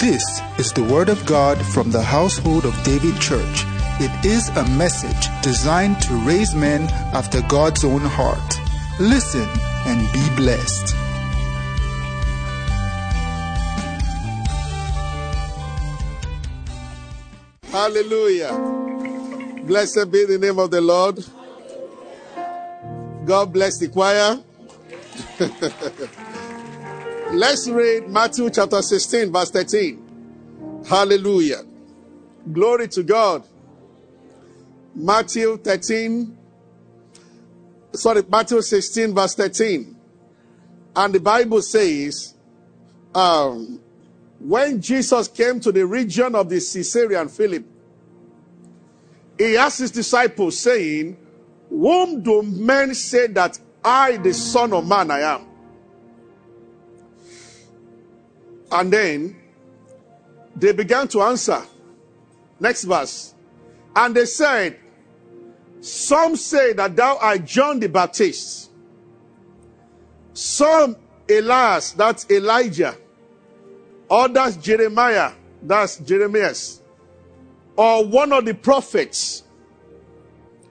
This is the Word of God from the household of David Church. It is a message designed to raise men after God's own heart. Listen and be blessed. Hallelujah. Blessed be the name of the Lord. God bless the choir. Let's read Matthew chapter 16, verse 13. Hallelujah. Glory to God. Matthew 13, sorry, Matthew 16, verse 13. And the Bible says, um, when Jesus came to the region of the Caesarea Philippi, he asked his disciples, saying, Whom do men say that I, the Son of Man, I am? And then they began to answer. Next verse. And they said, Some say that thou art John the Baptist. Some Elias, that's Elijah. Others Jeremiah, that's Jeremias. Or one of the prophets.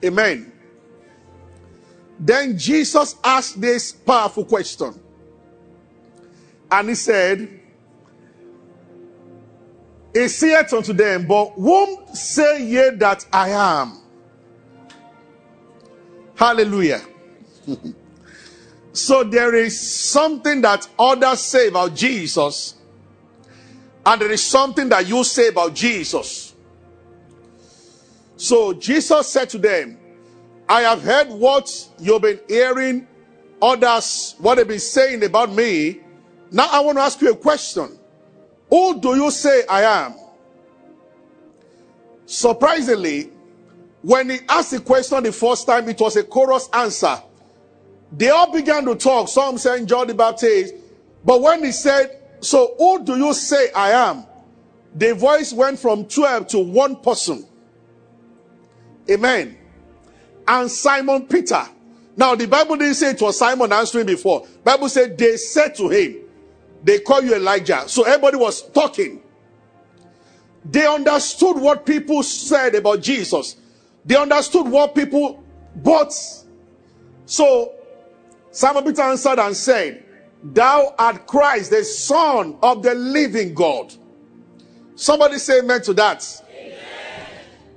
Amen. Then Jesus asked this powerful question. And he said, He saith unto them, But whom say ye that I am? Hallelujah. so there is something that others say about Jesus, and there is something that you say about Jesus. So Jesus said to them, I have heard what you've been hearing others, what they've been saying about me. Now I want to ask you a question. Who do you say I am? Surprisingly, when he asked the question the first time, it was a chorus answer. They all began to talk. Some saying John the Baptist. But when he said, So who do you say I am? The voice went from 12 to one person. Amen. And Simon Peter. Now the Bible didn't say it was Simon answering before. Bible said they said to him, they call you Elijah. So everybody was talking. They understood what people said about Jesus. They understood what people bought. So Simon Peter answered and said, Thou art Christ, the Son of the living God. Somebody say amen to that. Amen.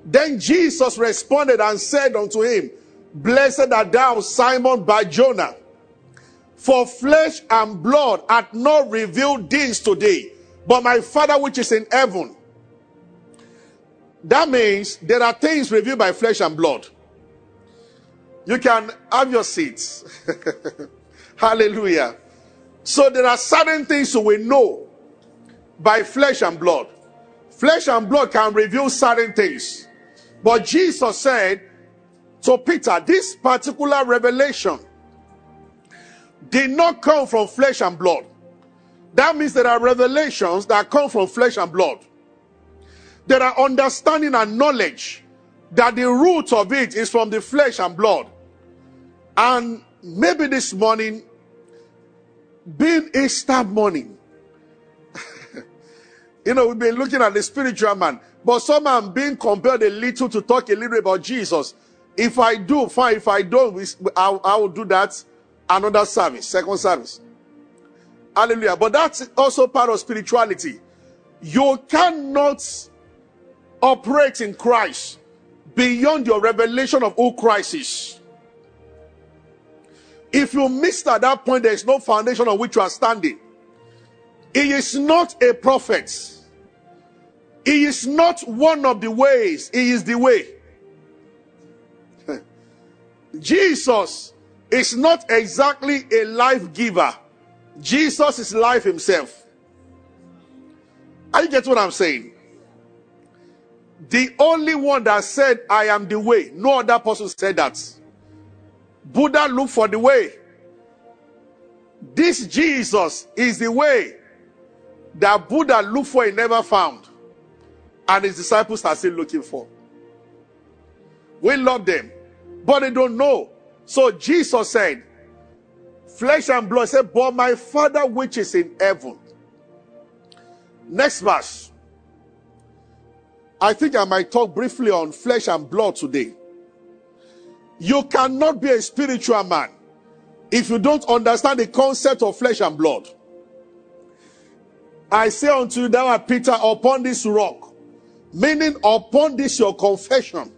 Then Jesus responded and said unto him, Blessed art thou, Simon Bar-Jonah, for flesh and blood hath not revealed these today, but my Father which is in heaven. That means there are things revealed by flesh and blood. You can have your seats. Hallelujah. So there are certain things we know by flesh and blood. Flesh and blood can reveal certain things. But Jesus said to Peter, this particular revelation did not come from flesh and blood. That means there are revelations that come from flesh and blood. There are understanding and knowledge that the root of it is from the flesh and blood. And maybe this morning, being Easter morning, you know, we've been looking at the spiritual man, but some I'm being compelled a little to talk a little about Jesus. If I do, fine. If I don't, I will do that another service, second service. Hallelujah. But that's also part of spirituality. You cannot operate in Christ beyond your revelation of who Christ is. If you missed at that point, there is no foundation on which you are standing. He is not a prophet. He is not one of the ways. He is the way. Jesus is not exactly a life giver. Jesus is life himself. Are you get what I'm saying? The only one that said, I am the way. No other person said that. Buddha looked for the way. This Jesus is the way that Buddha looked for, he never found. And his disciples are still looking for. We love them, but they don't know. So Jesus said, Flesh and blood said, But my Father which is in heaven. Next verse. I think I might talk briefly on flesh and blood today. You cannot be a spiritual man if you don't understand the concept of flesh and blood. I say unto you, thou art Peter, upon this rock, meaning upon this your confession,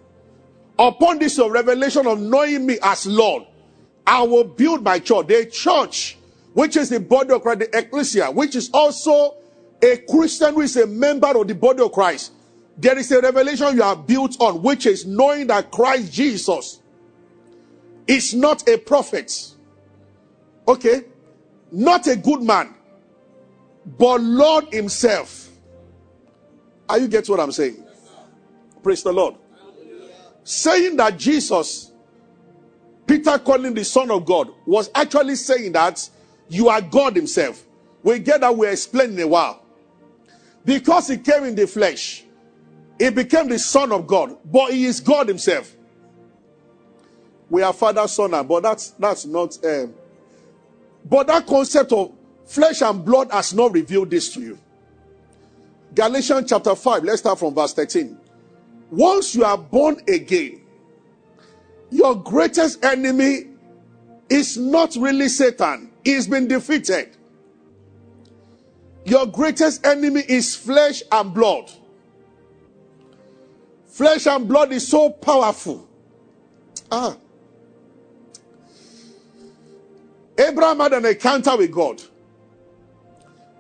upon this revelation of knowing me as Lord, I will build my church. The church, which is the body of Christ, the ecclesia, which is also a Christian who is a member of the body of Christ. There is a revelation you are built on, which is knowing that Christ Jesus is not a prophet. Okay? Not a good man, but Lord Himself. Are you get what I'm saying? Praise the Lord. Saying that Jesus, Peter calling the Son of God, was actually saying that you are God Himself. We get that we explain in a while. Because He came in the flesh, He became the Son of God, but He is God Himself. We are father, son, and but that's that's not. Um, but that concept of flesh and blood has not revealed this to you. Galatians chapter 5, let's start from verse 13. Once you are born again, your greatest enemy is not really Satan, he's been defeated. Your greatest enemy is flesh and blood. Flesh and blood is so powerful. Ah. Abraham had an encounter with God.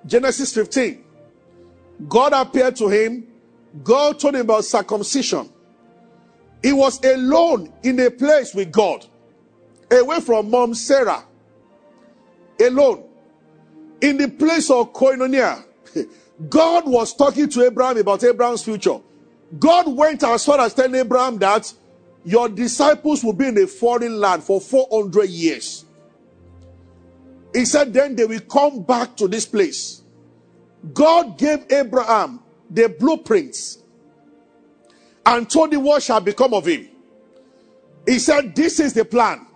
Genesis 15. God appeared to him. God told him about circumcision. He was alone in a place with God, away from mom Sarah. Alone. In the place of koinonia. God was talking to Abraham about Abraham's future. God went as far as telling Abraham that your disciples will be in a foreign land for 400 years. He said, then they will come back to this place. God gave Abraham the blueprints and told him what shall become of him. He said, This is the plan.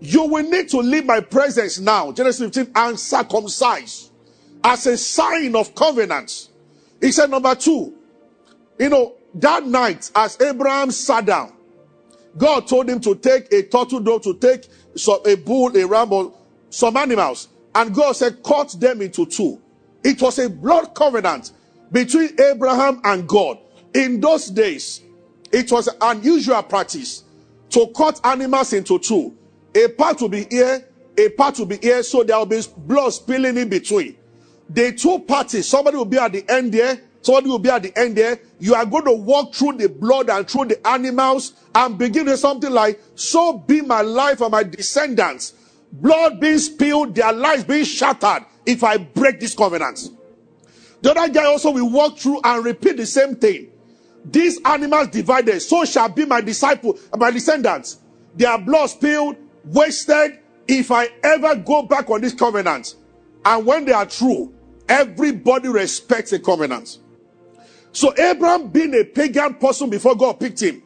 You will need to leave my presence now, Genesis 15, and circumcise as a sign of covenant. He said, Number two, you know, that night as Abraham sat down, God told him to take a turtle dove, to take a bull, a ram, some animals, and God said, cut them into two. It was a blood covenant between Abraham and God. In those days, it was an unusual practice to cut animals into two. A part will be here, a part will be here, so there will be blood spilling in between. The two parties, somebody will be at the end there, somebody will be at the end there. You are going to walk through the blood and through the animals and begin with something like, So be my life and my descendants blood being spilled, their lives being shattered if I break this covenant. The other guy also will walk through and repeat the same thing. These animals divided, so shall be my disciple, and my descendants. Their blood spilled, wasted, if I ever go back on this covenant. And when they are true, everybody respects a covenant. So Abraham being a pagan person before God picked him,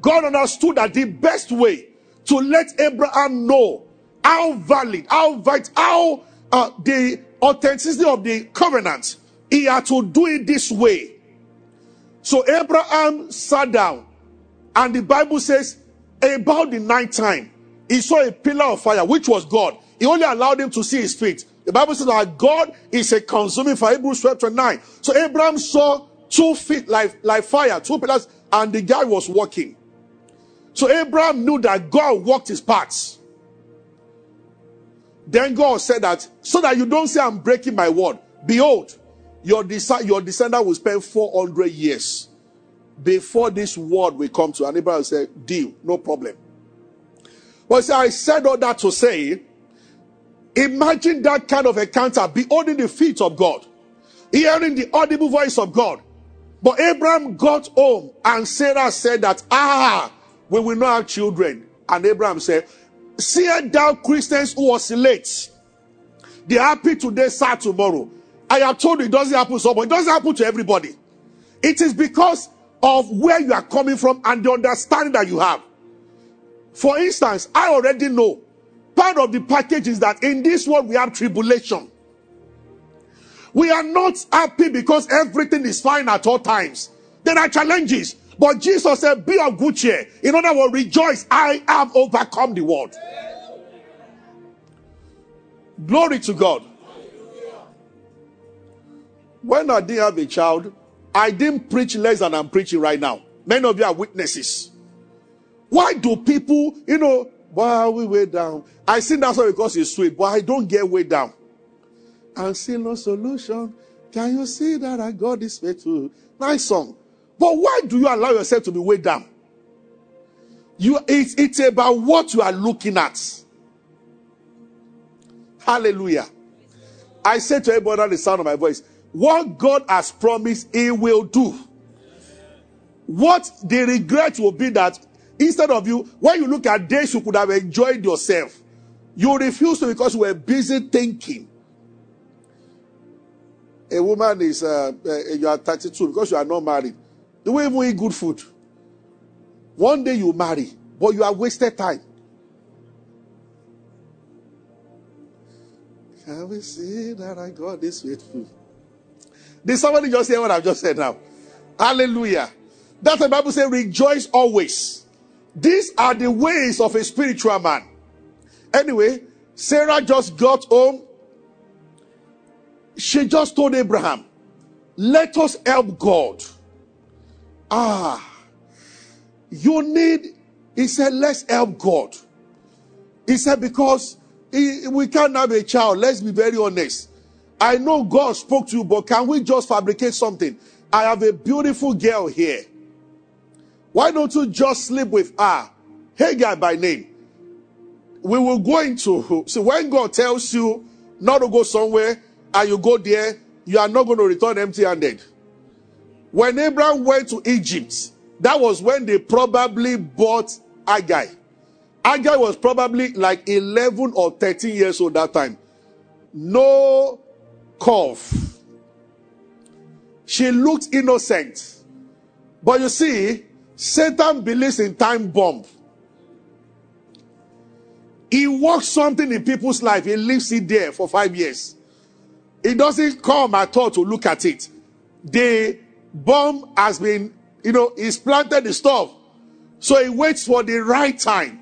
God understood that the best way to let Abraham know how valid, how vital, how uh, the authenticity of the covenant. He had to do it this way. So Abraham sat down, and the Bible says, about the night time, he saw a pillar of fire, which was God. He only allowed him to see his feet. The Bible says that God is a consuming fire. Hebrews 12 29. So Abraham saw two feet like, like fire, two pillars, and the guy was walking. So Abraham knew that God walked his paths. Then God said that so that you don't say I'm breaking my word. Behold, your, your descendant will spend 400 years before this word will come to. And Abraham said, Deal, no problem. But see, I said all that to say, imagine that kind of encounter, beholding the feet of God, hearing the audible voice of God. But Abraham got home and Sarah said that, ah, we will not have children. And Abraham said, See thou Christians who oscillate. They happy today, sad tomorrow. I have told you it doesn't happen to somebody. It doesn't happen to everybody. It is because of where you are coming from and the understanding that you have. For instance, I already know part of the package is that in this world we have tribulation. We are not happy because everything is fine at all times. There are challenges. But Jesus said, Be of good cheer. In other words, rejoice. I have overcome the world. Glory to God. When I didn't have a child, I didn't preach less than I'm preaching right now. Many of you are witnesses. Why do people, you know, why are we way down? I sing that song because it's sweet, but I don't get way down. And see no solution. Can you see that I got this way too? Nice song. But why do you allow yourself to be weighed down? You, it's, it's about what you are looking at. Hallelujah. I say to everybody the sound of my voice, what God has promised, He will do. What the regret will be that instead of you, when you look at days you could have enjoyed yourself, you refuse to because you were busy thinking. A woman is, uh, uh, you are 32 because you are not married. The way you eat good food. One day you marry, but you have wasted time. Can we see that I got this faithful? Did somebody just hear what I've just said now? Hallelujah. That's the Bible says, rejoice always. These are the ways of a spiritual man. Anyway, Sarah just got home. She just told Abraham, let us help God. Ah, you need, he said, let's help God. He said, because he, we can't have a child. Let's be very honest. I know God spoke to you, but can we just fabricate something? I have a beautiful girl here. Why don't you just sleep with her? Hagar by name. We will go into. So when God tells you not to go somewhere and you go there, you are not going to return empty handed. When Abraham went to Egypt, that was when they probably bought Agai. Agai was probably like 11 or 13 years old that time. No cough. She looked innocent. But you see, Satan believes in time bomb. He works something in people's life, he leaves it there for five years. He doesn't come at all to look at it. The bomb has been, you know, he's planted the stuff. So he waits for the right time.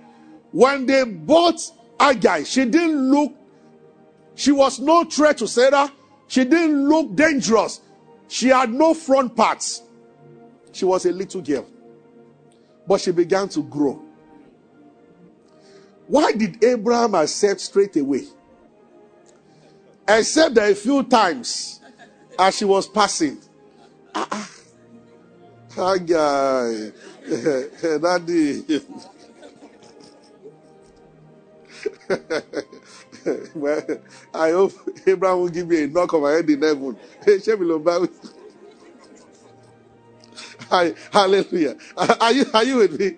When they bought Agai, she didn't look, she was no threat to Sarah. She didn't look dangerous. She had no front parts. She was a little girl. But she began to grow. Why did Abraham accept straight away? Except that a few times as she was passing, Ah, ah. Guy. Daddy. well, I hope Abraham will give me a knock on my head in heaven. Hi, hallelujah. Are you, are you with me?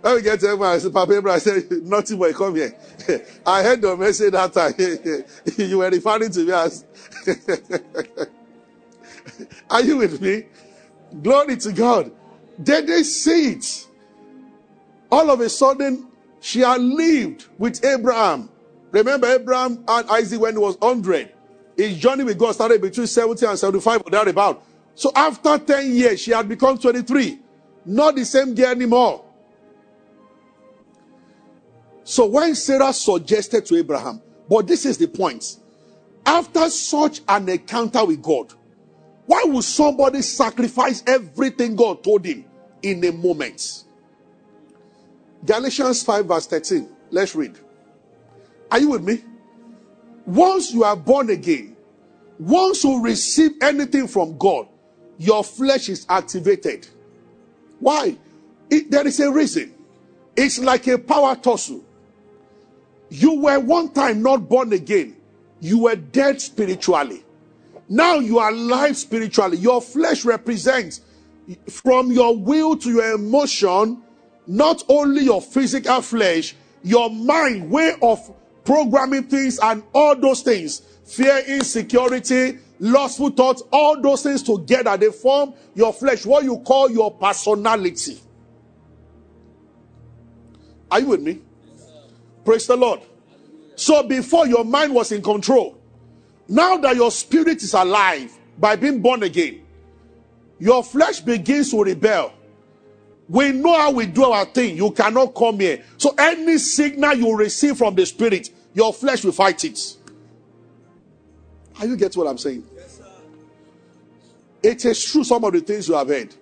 When we get to heaven, I said, Papa Abraham, I said, nothing boy, come here. I heard the message that time. you were referring to me as. Are you with me? Glory to God. Did they see it? All of a sudden, she had lived with Abraham. Remember Abraham and Isaac when he was 100. His journey with God started between 70 and 75 or thereabout. So after 10 years, she had become 23. Not the same girl anymore. So when Sarah suggested to Abraham, but this is the point. After such an encounter with God, why would somebody sacrifice everything God told him in a moment? Galatians 5, verse 13. Let's read. Are you with me? Once you are born again, once you receive anything from God, your flesh is activated. Why? It, there is a reason. It's like a power tussle. You were one time not born again, you were dead spiritually. Now you are alive spiritually. Your flesh represents from your will to your emotion, not only your physical flesh, your mind, way of programming things, and all those things fear, insecurity, lustful thoughts, all those things together, they form your flesh, what you call your personality. Are you with me? Praise the Lord. So before your mind was in control, Now that your spirit is alive by being born again, your flesh begins to rebel. We know how we do our thing. You cannot come here. So any signal you receive from the spirit, your flesh will fight it. Are you get what I'm saying? Yes, sir. It is true, some of the things you have heard.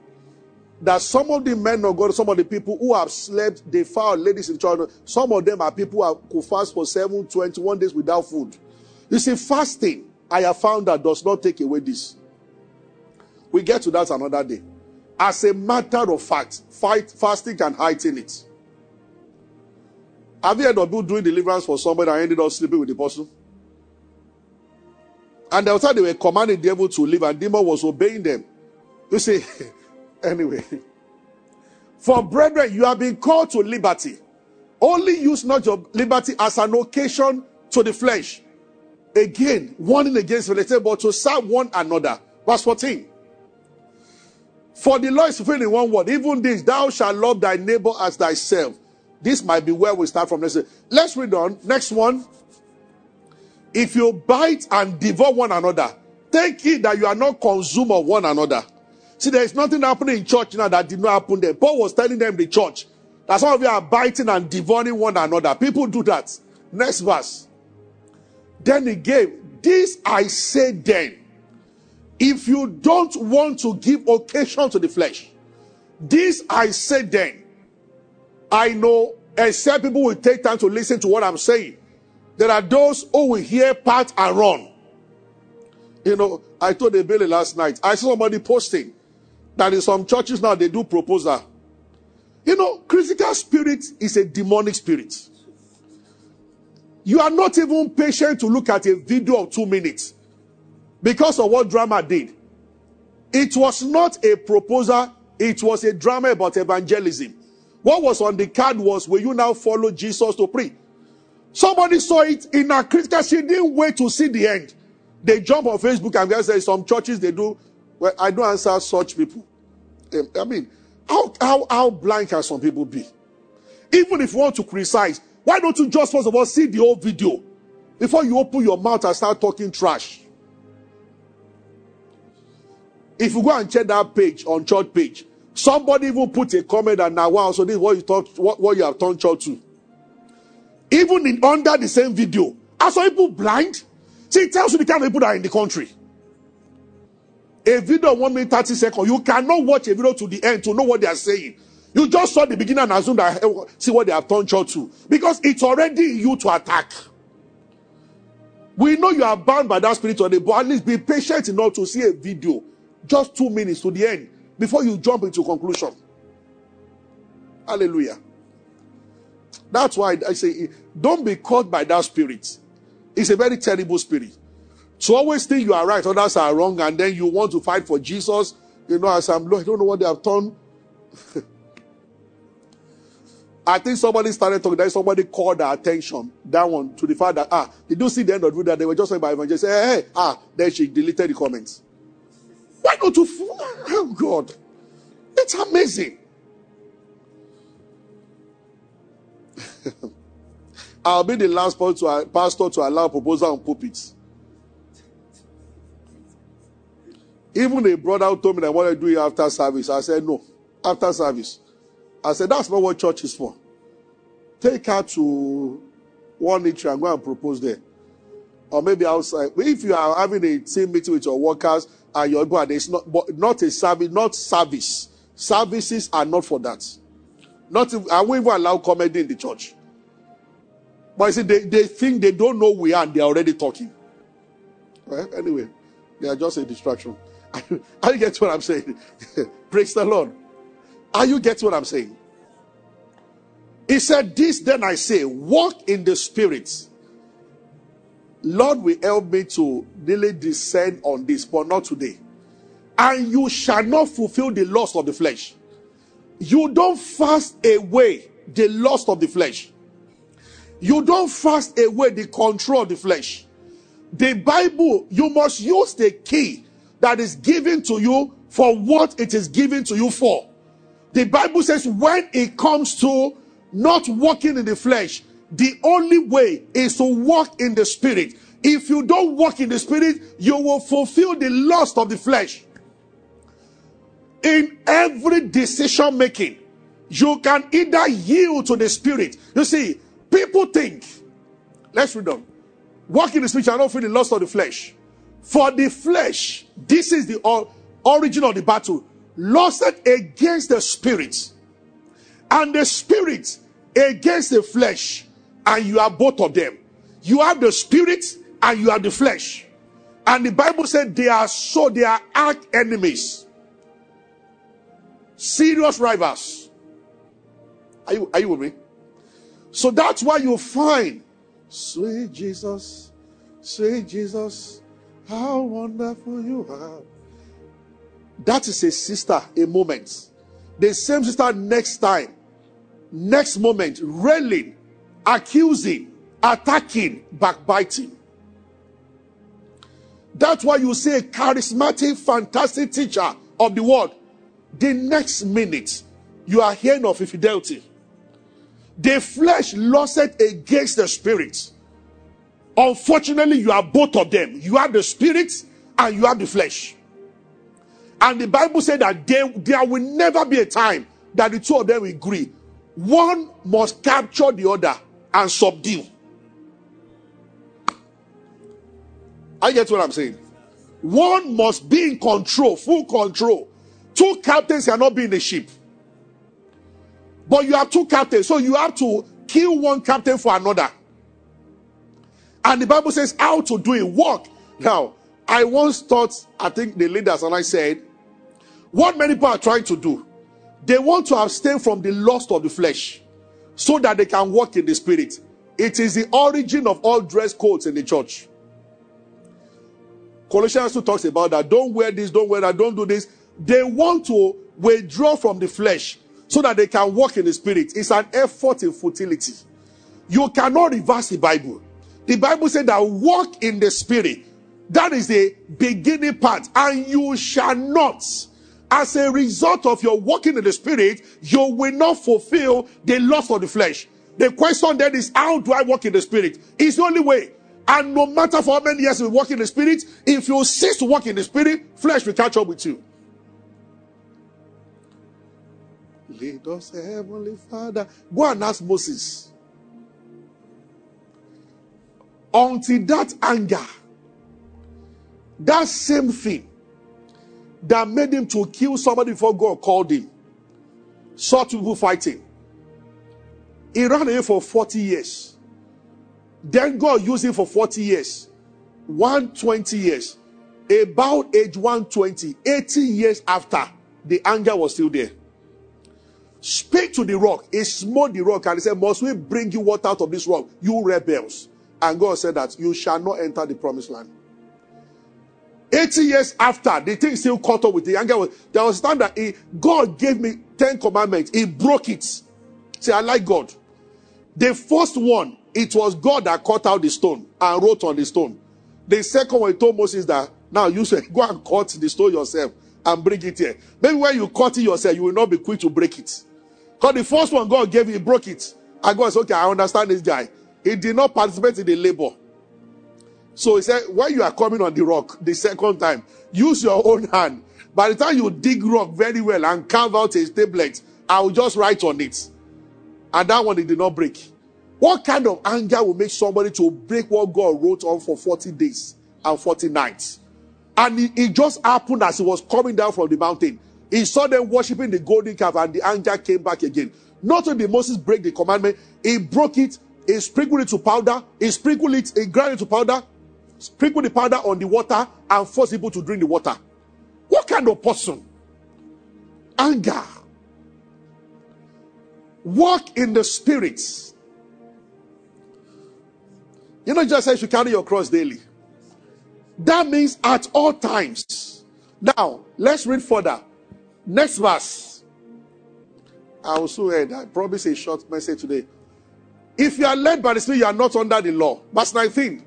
That some of the men of God, some of the people who have slept, they found ladies in children. Some of them are people who could fast for 7, 21 days without food. You see, fasting, I have found that does not take away this. We get to that another day. As a matter of fact, fight, fasting can heighten it. Have you heard of people doing deliverance for somebody and ended up sleeping with the person? And the time they were commanding the devil to leave, and demon was obeying them. You see, anyway. For brethren, you have been called to liberty. Only use not your liberty as an occasion to the flesh. Again, warning against the but to serve one another. Verse 14. For the law is fulfilled in one word. Even this, thou shalt love thy neighbor as thyself. This might be where we start from. Let's, let's read on. Next one. If you bite and devour one another, take it that you are not consumed of one another. See, there is nothing happening in church now that did not happen there. Paul was telling them the church that some of you are biting and devouring one another. People do that. Next verse. Then he gave, This I say then, if you don't want to give occasion to the flesh, this I say then, I know, except people will take time to listen to what I'm saying. There are those who will hear part and run. You know, I told the Billy last night, I saw somebody posting that in some churches now they do proposal. You know, critical spirit is a demonic spirit. You are not even patient to look at a video of two minutes because of what drama did. It was not a proposal, it was a drama about evangelism. What was on the card was, Will you now follow Jesus to pray? Somebody saw it in a critical. She didn't wait to see the end. They jump on Facebook and guys say some churches they do. Well, I don't answer such people. Um, I mean, how, how, how blind can some people be? Even if you want to criticize, why don't you just first of all see the whole video before you open your mouth and start talking trash? If you go and check that page on church page, somebody even put a comment and now wow, so this is what you thought what, what you have turned church to. Even in under the same video. Are some people blind? See, it tells you the kind of people that are in the country. A video one minute 30 seconds. You cannot watch a video to the end to know what they are saying. You just saw the beginning and assume that eh, see what they have turned church to. Because it's already you to attack. We know you are bound by that spirit today, but at least be patient enough to see a video. Just two minutes to the end before you jump into conclusion. Hallelujah. That's why I say, don't be caught by that spirit. It's a very terrible spirit. So always think you are right, others are wrong, and then you want to fight for Jesus. You know, as I'm, I don't know what they have done. I think somebody started talking. Then somebody called their attention that one to the fact that ah, did you see the end of the video? They were just saying by evangelist. Hey, hey, ah, then she deleted the comments. Why not to? Oh God, it's amazing. I'll be the last pastor to allow proposal on pulpits. Even a brother told me that what I want to do it after service. I said no. After service. I said, that's not what church is for. Take her to one each and go and propose there. Or maybe outside. If you are having a team meeting with your workers and you're going, it's not, but not a service, not service. Services are not for that. Not I won't even allow comedy in the church. But you see, they, they think they don't know we are and they're already talking. Right? Anyway, they are just a distraction. Are you get what I'm saying? Praise the Lord. Are you getting what I'm saying? He said, This then I say, walk in the spirit. Lord will help me to really descend on this, but not today. And you shall not fulfill the lust of the flesh. You don't fast away the lust of the flesh. You don't fast away the control of the flesh. The Bible, you must use the key that is given to you for what it is given to you for. The Bible says when it comes to not walking in the flesh, the only way is to walk in the spirit. If you don't walk in the spirit, you will fulfill the lust of the flesh. In every decision making, you can either yield to the spirit. You see, people think, let's read on. Walk in the spirit, and not feel the lust of the flesh. For the flesh, this is the origin of the battle, lusted against the spirit, and the spirit against the flesh, and you are both of them. You have the spirit and you have the flesh. And the Bible said they are so, they are arch enemies, serious rivals. Are you, are you with me? So that's why you find, sweet Jesus, sweet Jesus, how wonderful you are. That is a sister, a moment. The same sister next time, next moment, railing, accusing, attacking, backbiting. That's why you see a charismatic, fantastic teacher of the word. The next minute, you are hearing of infidelity. The flesh lusted against the spirit. Unfortunately, you are both of them. You have the spirit and you have the flesh. And the Bible said that there, there will never be a time that the two of them will agree. One must capture the other and subdue. I get what I'm saying. One must be in control, full control. Two captains cannot be in the ship. But you have two captains, so you have to kill one captain for another. And the Bible says how to do it. Work. Now, I once thought, I think the leaders and I said, what many people are trying to do, they want to abstain from the lust of the flesh so that they can walk in the spirit. It is the origin of all dress codes in the church. Colossians 2 talks about that. Don't wear this, don't wear that, don't do this. They want to withdraw from the flesh so that they can walk in the spirit. It's an effort in futility. You cannot reverse the Bible. The Bible said that walk in the spirit. That is the beginning part, and you shall not. As a result of your walking in the spirit, you will not fulfill the lust of the flesh. The question then is, how do I walk in the spirit? It's the only way. And no matter for how many years you walk in the spirit, if you cease to walk in the spirit, flesh will catch up with you. Lead us, Heavenly Father. Go and ask Moses. Until that anger, that same thing that made him to kill somebody before God called him, saw two people fighting. He ran away for 40 years. Then God used him for 40 years, 120 years. About age 120, 80 years after, the anger was still there. Speak to the rock. He smote the rock and he said, Must we bring you water out of this rock, you rebels? And God said that you shall not enter the promised land. 80 years after, the thing still caught up with the anger. There was time that he, God gave me 10 commandments. He broke it. Say, I like God. The first one, it was God that cut out the stone and wrote on the stone. The second one, he told Moses that now you should go and cut the stone yourself and bring it here. Maybe when you cut it yourself, you will not be quick to break it. Because the first one God gave he broke it. And God okay, I understand this guy. He did not participate in the labor. So he said, when you are coming on the rock the second time, use your own hand. By the time you dig rock very well and carve out a tablet, I will just write on it. And that one, it did not break. What kind of anger will make somebody to break what God wrote on for 40 days and 40 nights? And it, it just happened as he was coming down from the mountain. He saw them worshiping the golden calf and the anger came back again. Not only did Moses break the commandment, he broke it, he sprinkled it to powder, he sprinkled it, he ground it to powder, sprinkled the powder on the water, and force people to drink the water. What kind of person? Anger. Walk in the spirits. You know, just says you carry your cross daily. That means at all times. Now, let's read further. Next verse. I also heard, I promise a short message today. If you are led by the Spirit, you are not under the law. Verse 19.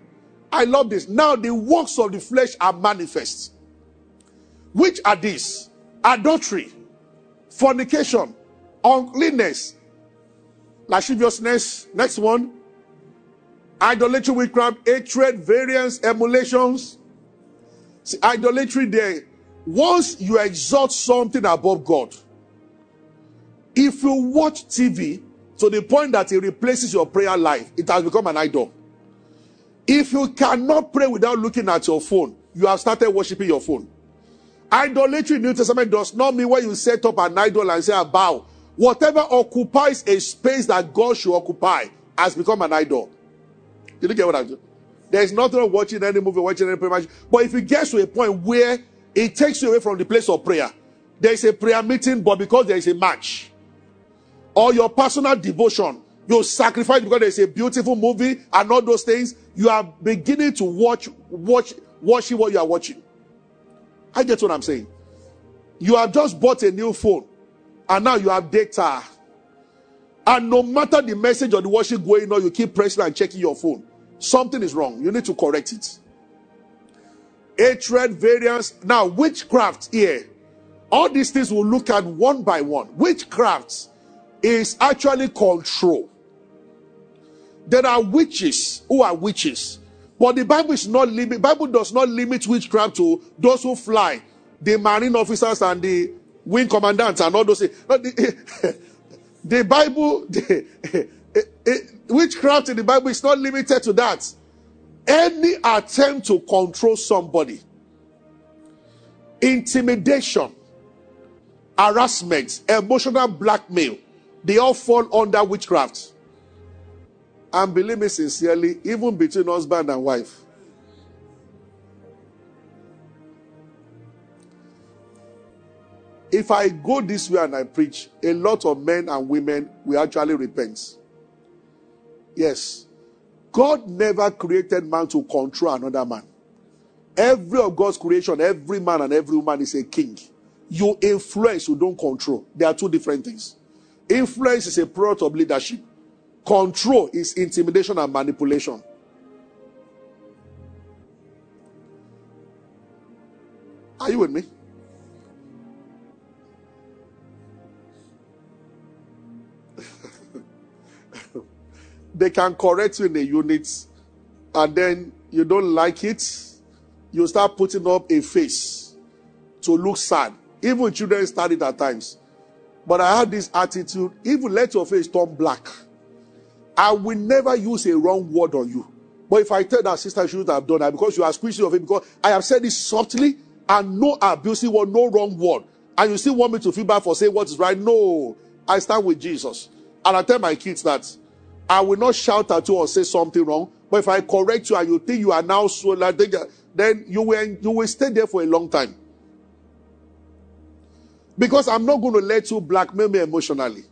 I love this. Now the works of the flesh are manifest. Which are these? Adultery, fornication, uncleanness, lasciviousness. Next one. Idolatry, witchcraft, hatred, variance, emulations. See, idolatry there. Once you exalt something above God, if you watch TV to the point that it replaces your prayer life, it has become an idol. If you cannot pray without looking at your phone, you have started worshiping your phone. Idolatry in New Testament does not mean when you set up an idol and say a bow. Whatever occupies a space that God should occupy has become an idol. Did you get what I'm saying? There's nothing wrong watching any movie, watching any prayer match. But if it gets to a point where it takes you away from the place of prayer, there is a prayer meeting, but because there is a match, or your personal devotion, you sacrifice because there's a beautiful movie and all those things, you are beginning to watch, watch, watching what you are watching. I get what I'm saying. You have just bought a new phone and now you have data. And no matter the message or the worship going on, you keep pressing and checking your phone. Something is wrong. You need to correct it. Hatred, variance. Now, witchcraft here. All these things we'll look at one by one. Witchcraft is actually control. There are witches who are witches. But the Bible is not limit. Bible does not limit witchcraft to those who fly, the marine officers and the wing commandants and all those things. The, the Bible, the, eh, eh, witchcraft in the Bible is not limited to that. Any attempt to control somebody, intimidation, harassment, emotional blackmail, they all fall under witchcraft. And believe me sincerely, even between husband and wife. If I go this way and I preach, a lot of men and women will actually repent. Yes. God never created man to control another man. Every of God's creation, every man and every woman is a king. You influence, you don't control. They are two different things. Influence is a product of leadership. Control is intimidation and manipulation. Are you with me? they can correct you in a unit, and then you don't like it, you start putting up a face to look sad. Even children start it at times. But I had this attitude, even let your face turn black. I will never use a wrong word on you. But if I tell that sister she shouldn't have done that because you are squeezing of it, because I have said it softly and no abusive word, no wrong word. And you still want me to feel bad for saying what is right? No. I stand with Jesus. And I tell my kids that I will not shout at you or say something wrong. But if I correct you and you think you are now so like then you will you will stay there for a long time. Because I'm not going to let you blackmail me emotionally.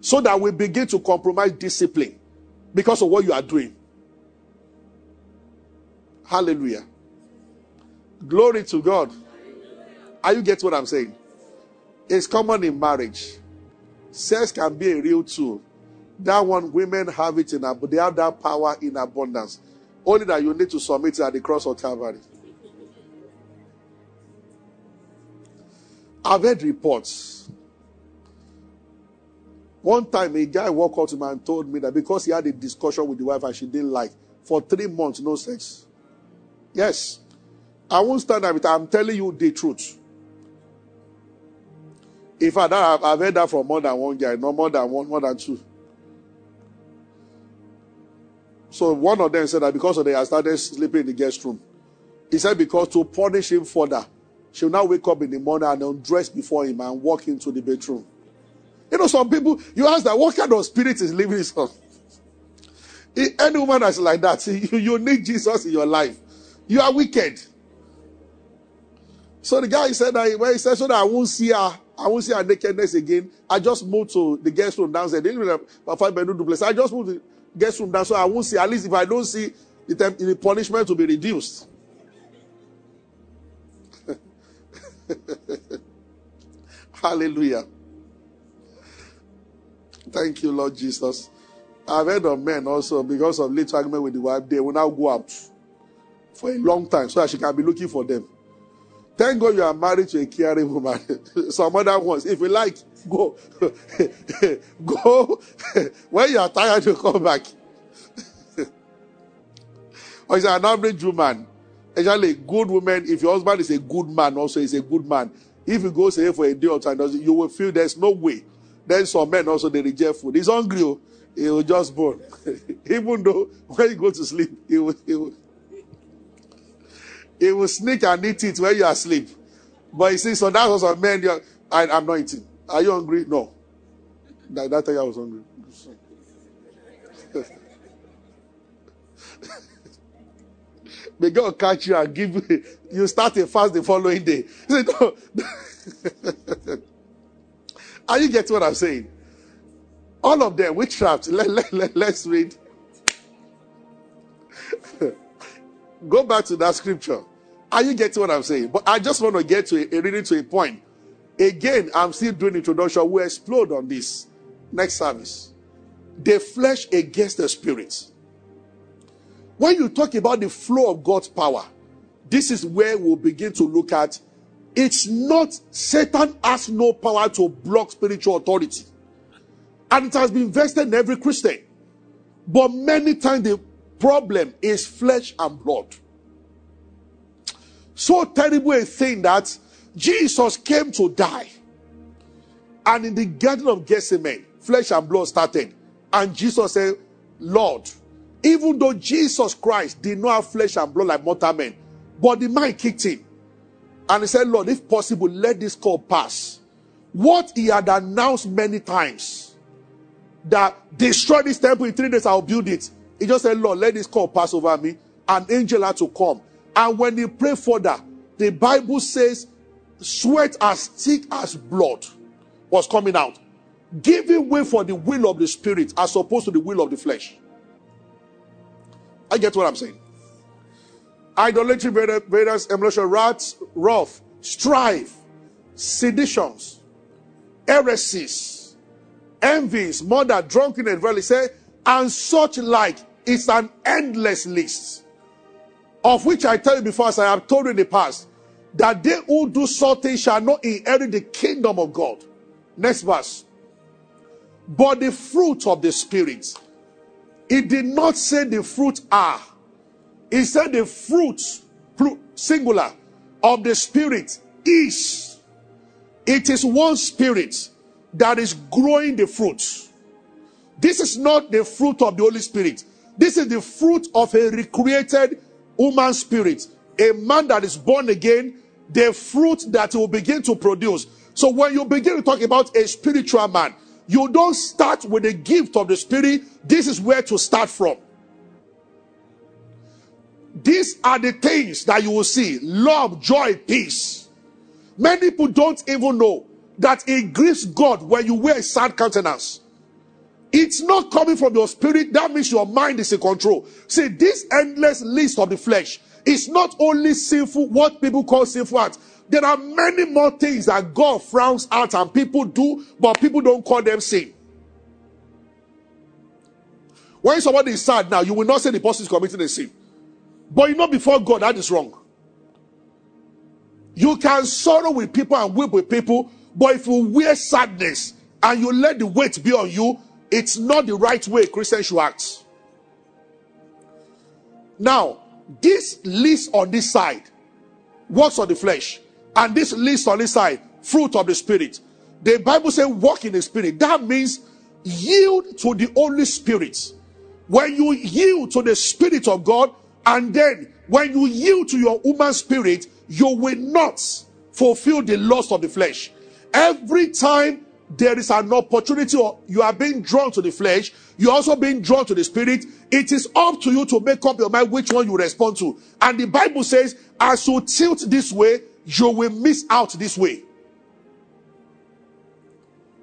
So that we begin to compromise discipline because of what you are doing. Hallelujah. Glory to God. Are you get what I'm saying? It's common in marriage. Sex can be a real tool. That one, women have it in but they have that power in abundance. Only that you need to submit it at the cross of Calvary. I've heard reports. One time, a guy walked up to me and told me that because he had a discussion with the wife and she didn't like, for three months, no sex. Yes. I won't stand up with it. I'm telling you the truth. In fact, I've, I've heard that from more than one guy, no more than one, more than two. So one of them said that because of they I started sleeping in the guest room. He said because to punish him further, she'll now wake up in the morning and undress before him and walk into the bedroom. You know, some people, you ask that, what kind of spirit is living this on? Any woman that's like that, you, you need Jesus in your life. You are wicked. So the guy said that when he said so that I won't see her, I won't see her nakedness again. I just moved to the guest room downstairs. They didn't have duplex. I just moved to the guest room down so I won't see. At least if I don't see, the, the punishment will be reduced. Hallelujah. Thank you, Lord Jesus. I've heard of men also, because of little argument with the wife, they will now go out for a long time so that she can be looking for them. Thank God you are married to a caring woman. Some other ones, if you like, go. go. when you are tired, you come back. or is an average woman. Actually, a good woman, if your husband is a good man, also is a good man. If he goes away for a day or time, you will feel there's no way. Then some men also they reject food. He's hungry, oh. he will just burn. Even though when you go to sleep, he will, he will, he will sneak and eat it when you are asleep. But you see, so that's also men. You're, I, I'm not eating. Are you hungry? No. That, that time I was hungry. May God catch you and give you, you start a fast the following day. Are you getting what I'm saying? All of them, witchcraft. Let, let, let, let's read. Go back to that scripture. Are you getting what I'm saying? But I just want to get to a, a reading to a point. Again, I'm still doing introduction. We'll explode on this next service. The flesh against the spirit. When you talk about the flow of God's power, this is where we'll begin to look at it's not Satan has no power to block spiritual authority. And it has been vested in every Christian. But many times the problem is flesh and blood. So terrible a thing that Jesus came to die. And in the Garden of Gethsemane, flesh and blood started. And Jesus said, Lord, even though Jesus Christ did not have flesh and blood like mortal men, but the mind kicked in. And he said, Lord, if possible, let this call pass. What he had announced many times that destroy this temple in three days, I'll build it. He just said, Lord, let this call pass over me. An angel had to come. And when he prayed further, the Bible says, sweat as thick as blood was coming out, giving way for the will of the spirit as opposed to the will of the flesh. I get what I'm saying idolatry, various emulation, wrath, wrath, strife, seditions, heresies, envies, murder, drunkenness, really say, and such like. It's an endless list. Of which I tell you before, as I have told you in the past, that they who do such things shall not inherit the kingdom of God. Next verse. But the fruit of the Spirit, it did not say the fruit are he said the fruit, singular, of the Spirit is. It is one Spirit that is growing the fruit. This is not the fruit of the Holy Spirit. This is the fruit of a recreated human spirit. A man that is born again, the fruit that will begin to produce. So when you begin to talk about a spiritual man, you don't start with the gift of the Spirit. This is where to start from. These are the things that you will see love, joy, peace. Many people don't even know that it grieves God when you wear a sad countenance. It's not coming from your spirit, that means your mind is in control. See, this endless list of the flesh is not only sinful, what people call sinful acts. There are many more things that God frowns at and people do, but people don't call them sin. When somebody is sad now, you will not say the person is committing a sin. But you know, before God, that is wrong. You can sorrow with people and weep with people, but if you wear sadness and you let the weight be on you, it's not the right way Christian should act. Now, this list on this side, works on the flesh, and this list on this side, fruit of the spirit. The Bible says, walk in the spirit. That means yield to the Holy Spirit. When you yield to the Spirit of God, and then when you yield to your human spirit, you will not fulfill the lust of the flesh. Every time there is an opportunity or you are being drawn to the flesh, you're also being drawn to the spirit. It is up to you to make up your mind which one you respond to. And the Bible says, as you tilt this way, you will miss out this way.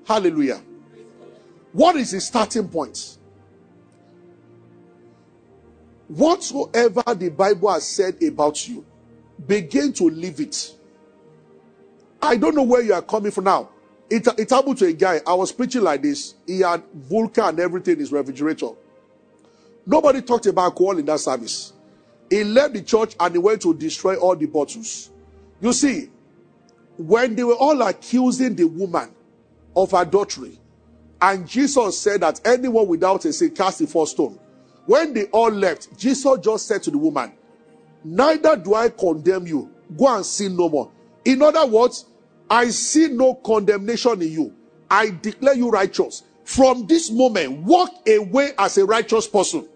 Hallelujah. What is the starting point? Whatsoever the Bible has said about you, begin to live it. I don't know where you are coming from now. It, it happened to a guy. I was preaching like this. He had vodka and everything in his refrigerator. Nobody talked about alcohol in that service. He left the church and he went to destroy all the bottles. You see, when they were all accusing the woman of adultery, and Jesus said that anyone without a sin cast the first stone, When they all left, Jesus just said to the woman, Neither do I condemn you. Go and sin no more. In other words, I see no condemnation in you. I declare you righteous. From this moment, walk away as a righteous person.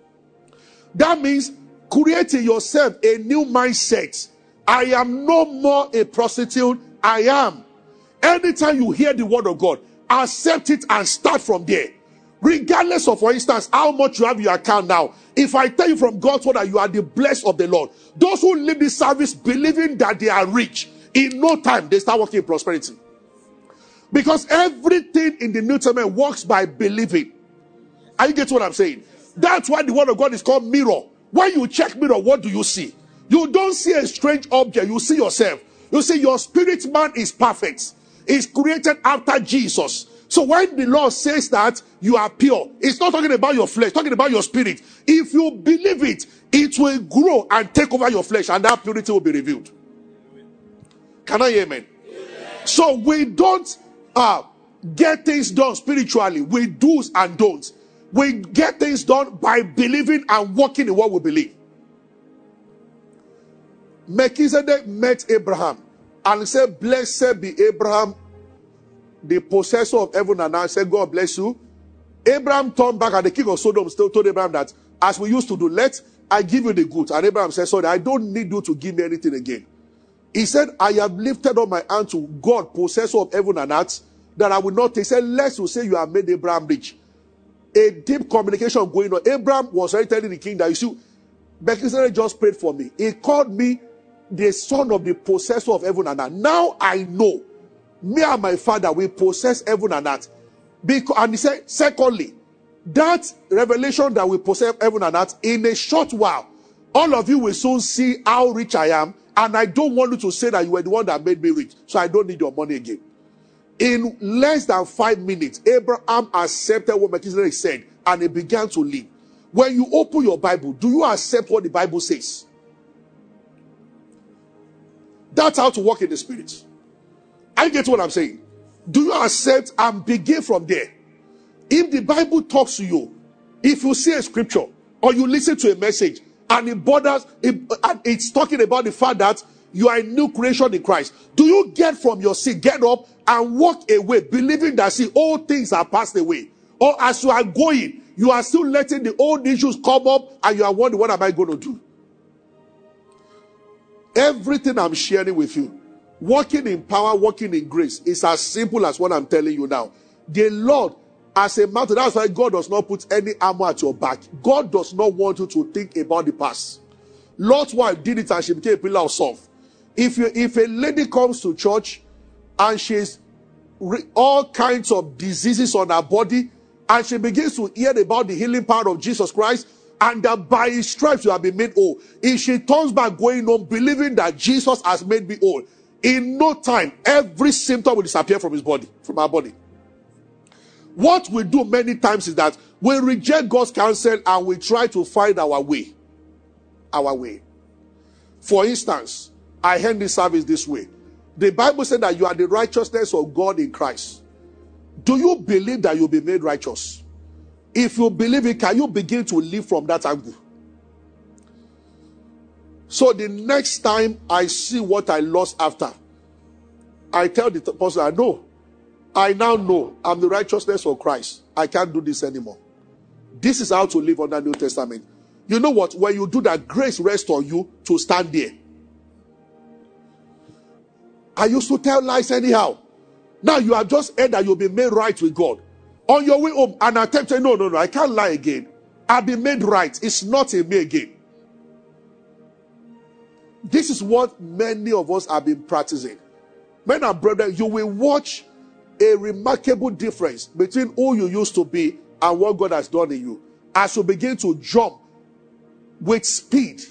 That means creating yourself a new mindset. I am no more a prostitute. I am. Anytime you hear the word of God, accept it and start from there. Regardless of, for instance, how much you have in your account now. If I tell you from God's word that you are the blessed of the Lord, those who leave this service believing that they are rich, in no time they start walking in prosperity. Because everything in the New Testament works by believing. Are you getting what I'm saying? That's why the word of God is called mirror. When you check mirror, what do you see? You don't see a strange object, you see yourself. You see, your spirit man is perfect, is created after Jesus. So when the Lord says that you are pure, it's not talking about your flesh, talking about your spirit. If you believe it, it will grow and take over your flesh, and that purity will be revealed. Can I hear amen? So we don't uh, get things done spiritually We do's and don'ts. We get things done by believing and walking in what we believe. Melchizedek met Abraham and said, Blessed be Abraham, the possessor of heaven and earth. Said, God bless you. Abraham turned back, and the king of Sodom still told Abraham that, as we used to do, let I give you the goods. And Abraham said, Sorry, I don't need you to give me anything again. He said, I have lifted up my hand to God, possessor of heaven and earth, that I will not take. He said, you say you have made Abraham rich. A deep communication going on. Abraham was already telling the king that you see, Melchizedek just prayed for me. He called me the son of the possessor of heaven and earth. Now I know me and my father will possess heaven and earth. Because, and he said, secondly, that revelation that we possess heaven and earth in a short while, all of you will soon see how rich I am. And I don't want you to say that you were the one that made me rich. So I don't need your money again. In less than five minutes, Abraham accepted what Melchizedek said and he began to live. When you open your Bible, do you accept what the Bible says? That's how to walk in the spirit. I get what I'm saying. Do you accept and begin from there? If the Bible talks to you, if you see a scripture or you listen to a message and it bothers, it, and it's talking about the fact that you are a new creation in Christ, do you get from your seat, get up and walk away, believing that see all things are passed away? Or as you are going, you are still letting the old issues come up and you are wondering, what am I going to do? Everything I'm sharing with you, walking in power, walking in grace, is as simple as what I'm telling you now. The Lord, as a matter, that's why God does not put any armor at your back. God does not want you to think about the past. Lot's wife did it and she became a pillar of salt. If you, if a lady comes to church and she's re- all kinds of diseases on her body, and she begins to hear about the healing power of Jesus Christ, and that by his stripes you have been made whole. If she turns back going on believing that Jesus has made me whole, in no time every symptom will disappear from his body, from our body. What we do many times is that we reject God's counsel and we try to find our way. Our way. For instance, I end this service this way. The Bible said that you are the righteousness of God in Christ. Do you believe that you'll be made righteous? If you believe it, can you begin to live from that angle? So the next time I see what I lost after, I tell the person, I know. I now know I'm the righteousness of Christ. I can't do this anymore. This is how to live under the New Testament. You know what? When you do that, grace rests on you to stand there. I used to tell lies anyhow. Now you have just heard that you'll be made right with God. On your way home, an attempt No, no, no, I can't lie again. I'll be made right. It's not in me again. This is what many of us have been practicing. Men and brothers, you will watch a remarkable difference between who you used to be and what God has done in you. As you begin to jump with speed,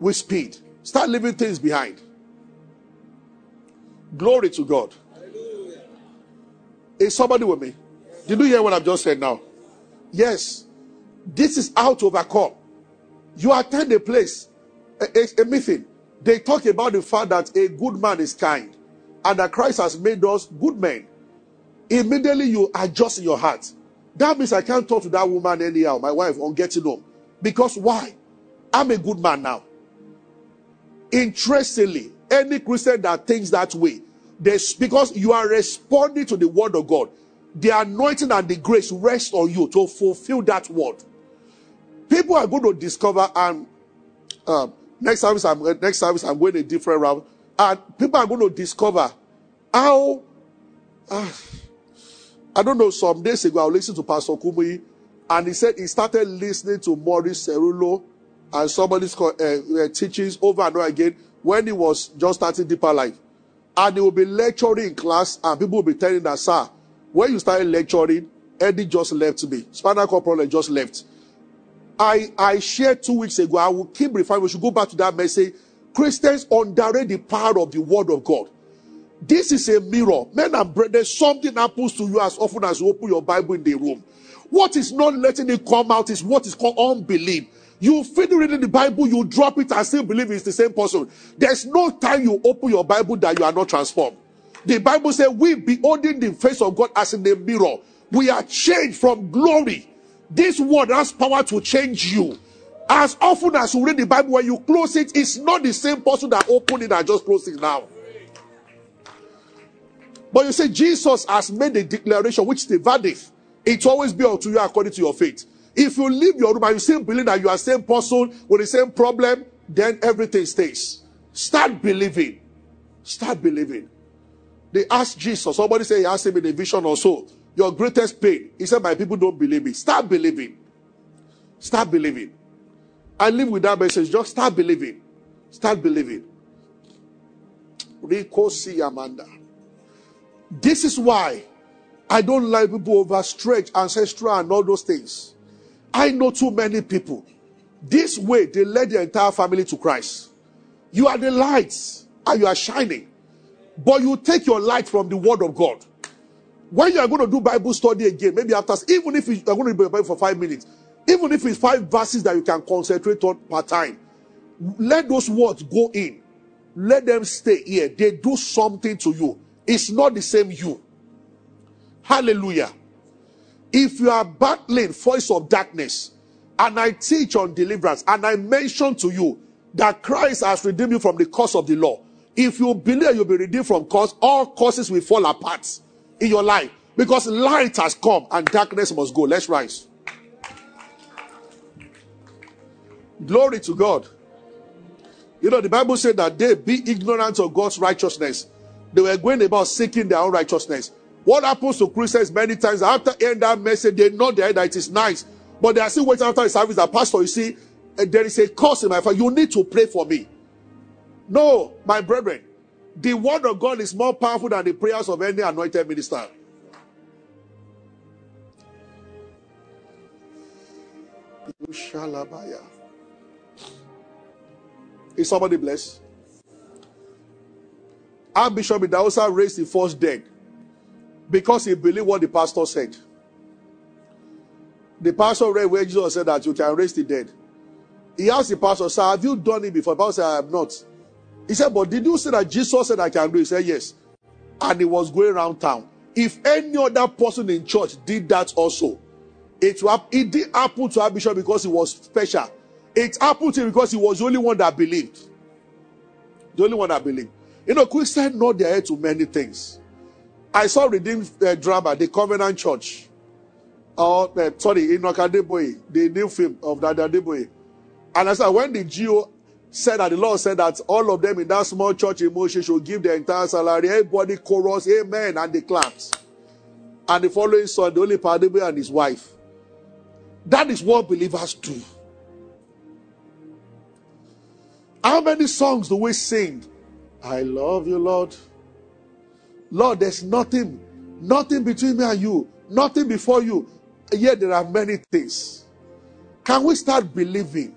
with speed, start leaving things behind. Glory to God. Is somebody with me? Did you hear what I've just said now? Yes. This is how to overcome. You attend a place, a, a, a meeting. They talk about the fact that a good man is kind and that Christ has made us good men. Immediately you adjust in your heart. That means I can't talk to that woman anyhow, my wife, on getting home. Because why? I'm a good man now. Interestingly, any Christian that thinks that way, there's because you are responding to the word of God, the anointing and the grace rest on you to fulfill that word. People are going to discover, and um, next service, I'm next service, I'm going a different route, and people are going to discover how. Uh, I don't know. Some days ago, I listened to Pastor Kumuyi, and he said he started listening to Morris Cerullo and somebody's uh, uh, teachings over and over again when he was just starting deeper life. And he will be lecturing in class, and people will be telling that, sir, when you started lecturing, Eddie just left me. Spinal cord problem just left. I, I shared two weeks ago, I will keep referring, we should go back to that message. Christians underrate the power of the word of God. This is a mirror. Men and brethren, something happens to you as often as you open your Bible in the room. What is not letting it come out is what is called unbelief. You finish reading the Bible, you drop it and still believe it's the same person. There's no time you open your Bible that you are not transformed. The Bible says, We beholding the face of God as in a mirror. We are changed from glory. This word has power to change you. As often as you read the Bible, when you close it, it's not the same person that opened it and just closed it now. But you say Jesus has made a declaration, which is the verdict. It always be unto you according to your faith. If you leave your room and you still believe that you are the same person with the same problem, then everything stays. Start believing. Start believing. They asked Jesus, somebody said he asked him in a vision or so, your greatest pain. He said, My people don't believe me. Start believing. Start believing. I live with that message. Just start believing. Start believing. Rico C. Amanda. This is why I don't like people overstretch ancestral and all those things. I know too many people. This way, they led their entire family to Christ. You are the lights and you are shining. But you take your light from the word of God. When you are going to do Bible study again, maybe after, even if you are going to be Bible for five minutes, even if it's five verses that you can concentrate on per time, let those words go in. Let them stay here. They do something to you. It's not the same you. Hallelujah. If you are battling voice of darkness, and I teach on deliverance, and I mention to you that Christ has redeemed you from the curse of the law. If you believe you'll be redeemed from curse, all curses will fall apart in your life because light has come and darkness must go. Let's rise. Glory to God. You know, the Bible said that they be ignorant of God's righteousness. They were going about seeking their own righteousness. What happens to Christians many times after hearing that message, they know that it is nice, but they are still waiting after the service. That pastor, you see, eh, there is a curse in my family. You need to pray for me. No, my brethren, the word of God is more powerful than the prayers of any anointed minister. Is somebody blessed? Archbishop Idahosa raised the first dead because he believed what the pastor said. The pastor read where Jesus said that you can raise the dead. He asked the pastor, Sir, have you done it before? The pastor said, I have not. He said, But did you see that Jesus said I can do? He said, Yes. And he was going around town. If any other person in church did that also, it, it did happen to our because he was special. It happened to him because he was the only one that believed. The only one that believed. You know, Christians know their head to many things. I saw Redeemed uh, drama, The Covenant Church. Or, uh, sorry, Enoch Adeboye, the new film of Dada Adeboye. And I said, when the GO said that the Lord said that all of them in that small church in Moshe should give their entire salary, everybody chorus, amen, and they clapped. And the following the only Adeboye and his wife. That is what believers do. How many songs do we sing I love you, Lord. Lord, there's nothing, nothing between me and you, nothing before you. Yet there are many things. Can we start believing?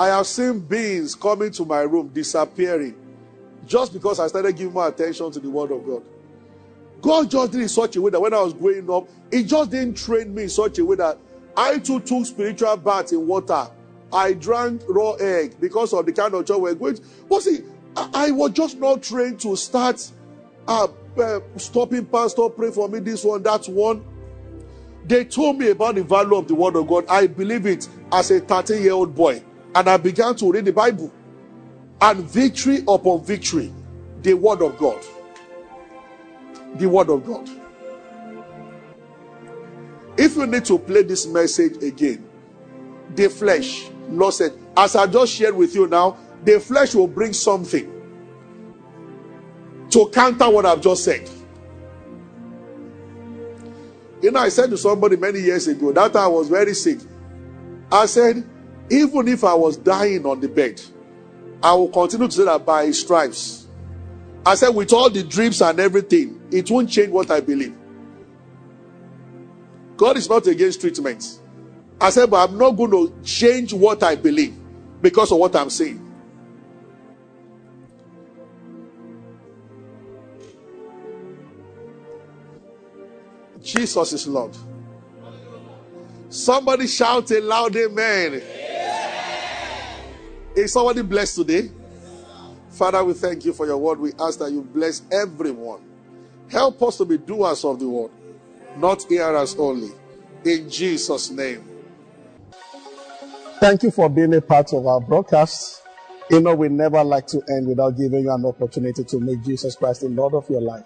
I have seen beings coming to my room disappearing just because I started giving more attention to the Word of God. God just did it in such a way that when I was growing up, He just didn't train me in such a way that I too took spiritual baths in water. I drank raw egg because of the kind of job we're going. To. But see, I, I was just not trained to start uh, uh, stopping pastor, pray for me, this one, that one. They told me about the value of the word of God. I believe it as a 13 year old boy. And I began to read the Bible. And victory upon victory, the word of God. The word of God. If you need to play this message again, the flesh, lost it. As I just shared with you now, the flesh will bring something to counter what I've just said. You know, I said to somebody many years ago that I was very sick. I said, even if I was dying on the bed, I will continue to say that by his stripes. I said, with all the drips and everything, it won't change what I believe. God is not against treatment. I said, but I'm not going to change what I believe because of what I'm saying. Jesus is Lord. Somebody shout a loud amen. Is somebody blessed today? Father, we thank you for your word. We ask that you bless everyone. Help us to be doers of the word, not hearers only. In Jesus' name. Thank you for being a part of our broadcast. You know, we never like to end without giving you an opportunity to make Jesus Christ the Lord of your life.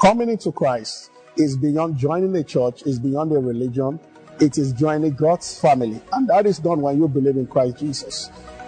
Coming into Christ is beyond joining a church, is beyond a religion. It is joining God's family. And that is done when you believe in Christ Jesus.